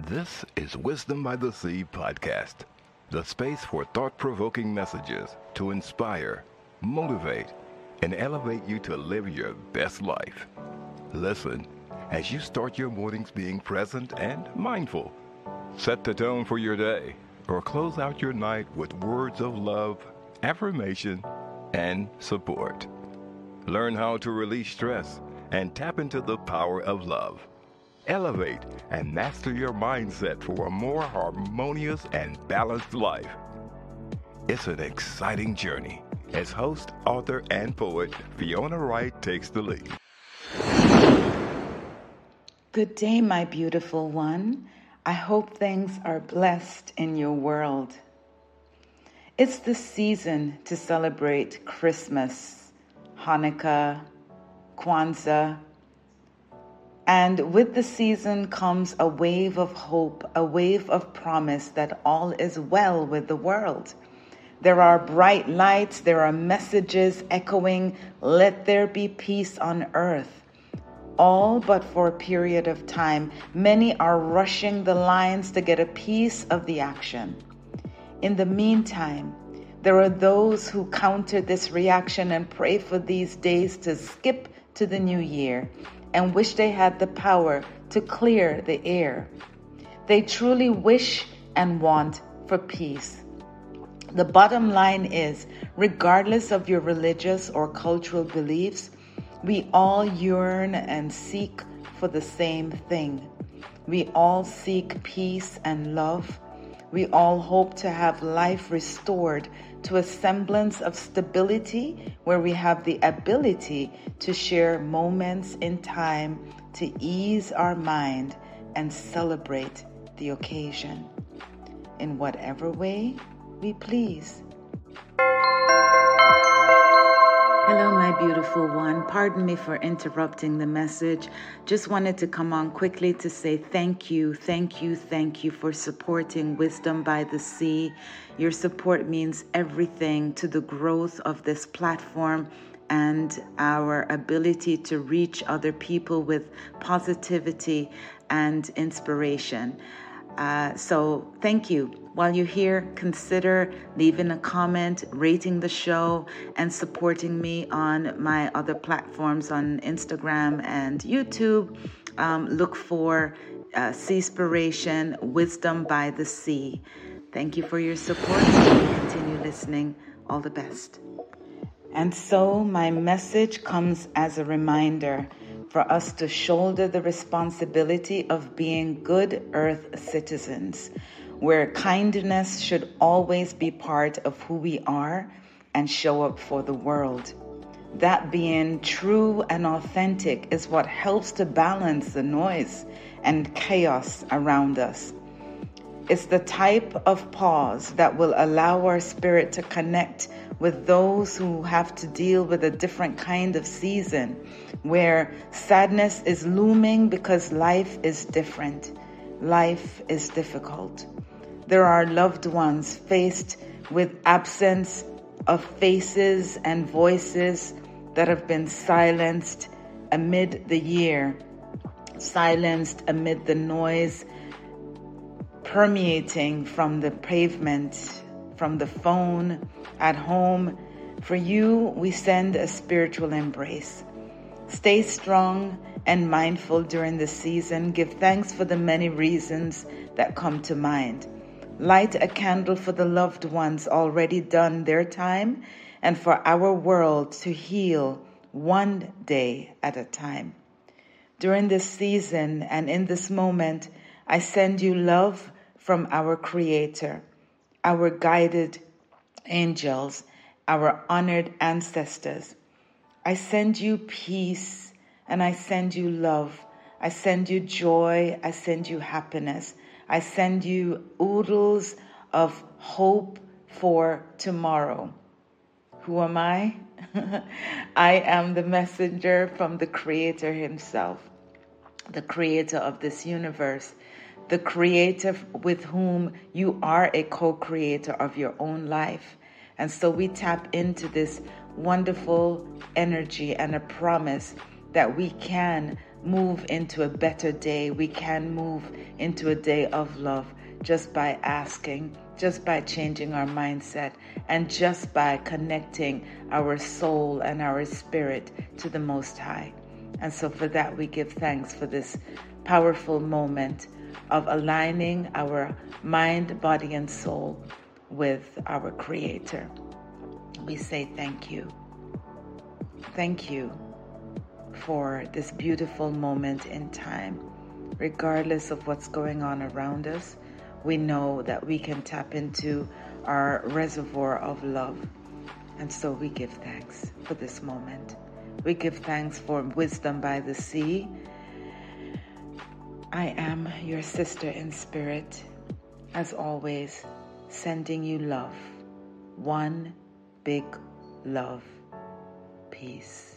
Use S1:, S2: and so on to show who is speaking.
S1: This is Wisdom by the Sea podcast, the space for thought provoking messages to inspire, motivate, and elevate you to live your best life. Listen as you start your mornings being present and mindful. Set the tone for your day or close out your night with words of love, affirmation, and support. Learn how to release stress and tap into the power of love. Elevate and master your mindset for a more harmonious and balanced life. It's an exciting journey as host, author, and poet Fiona Wright takes the lead.
S2: Good day, my beautiful one. I hope things are blessed in your world. It's the season to celebrate Christmas, Hanukkah, Kwanzaa, and with the season comes a wave of hope, a wave of promise that all is well with the world. There are bright lights, there are messages echoing, let there be peace on earth. All but for a period of time, many are rushing the lines to get a piece of the action. In the meantime, there are those who counter this reaction and pray for these days to skip to the new year and wish they had the power to clear the air. They truly wish and want for peace. The bottom line is regardless of your religious or cultural beliefs, we all yearn and seek for the same thing. We all seek peace and love. We all hope to have life restored to a semblance of stability where we have the ability to share moments in time to ease our mind and celebrate the occasion in whatever way we please. Hello, my beautiful one. Pardon me for interrupting the message. Just wanted to come on quickly to say thank you, thank you, thank you for supporting Wisdom by the Sea. Your support means everything to the growth of this platform and our ability to reach other people with positivity and inspiration. Uh, so, thank you. While you're here, consider leaving a comment, rating the show, and supporting me on my other platforms on Instagram and YouTube. Um, look for uh, Seaspiration Wisdom by the Sea. Thank you for your support. Continue listening. All the best. And so, my message comes as a reminder for us to shoulder the responsibility of being good earth citizens, where kindness should always be part of who we are and show up for the world. That being true and authentic is what helps to balance the noise and chaos around us. It's the type of pause that will allow our spirit to connect with those who have to deal with a different kind of season where sadness is looming because life is different. Life is difficult. There are loved ones faced with absence of faces and voices that have been silenced amid the year, silenced amid the noise permeating from the pavement, from the phone, at home. For you, we send a spiritual embrace. Stay strong and mindful during the season. Give thanks for the many reasons that come to mind. Light a candle for the loved ones already done their time and for our world to heal one day at a time. During this season and in this moment, I send you love from our Creator, our guided angels, our honored ancestors. I send you peace and I send you love. I send you joy. I send you happiness. I send you oodles of hope for tomorrow. Who am I? I am the messenger from the Creator Himself, the Creator of this universe, the creator with whom you are a co creator of your own life. And so we tap into this wonderful energy and a promise that we can move into a better day. We can move into a day of love just by asking, just by changing our mindset, and just by connecting our soul and our spirit to the Most High. And so, for that, we give thanks for this powerful moment of aligning our mind, body, and soul with our Creator. We say thank you. Thank you for this beautiful moment in time. Regardless of what's going on around us, we know that we can tap into our reservoir of love. And so we give thanks for this moment. We give thanks for wisdom by the sea. I am your sister in spirit, as always, sending you love. One big love. Peace.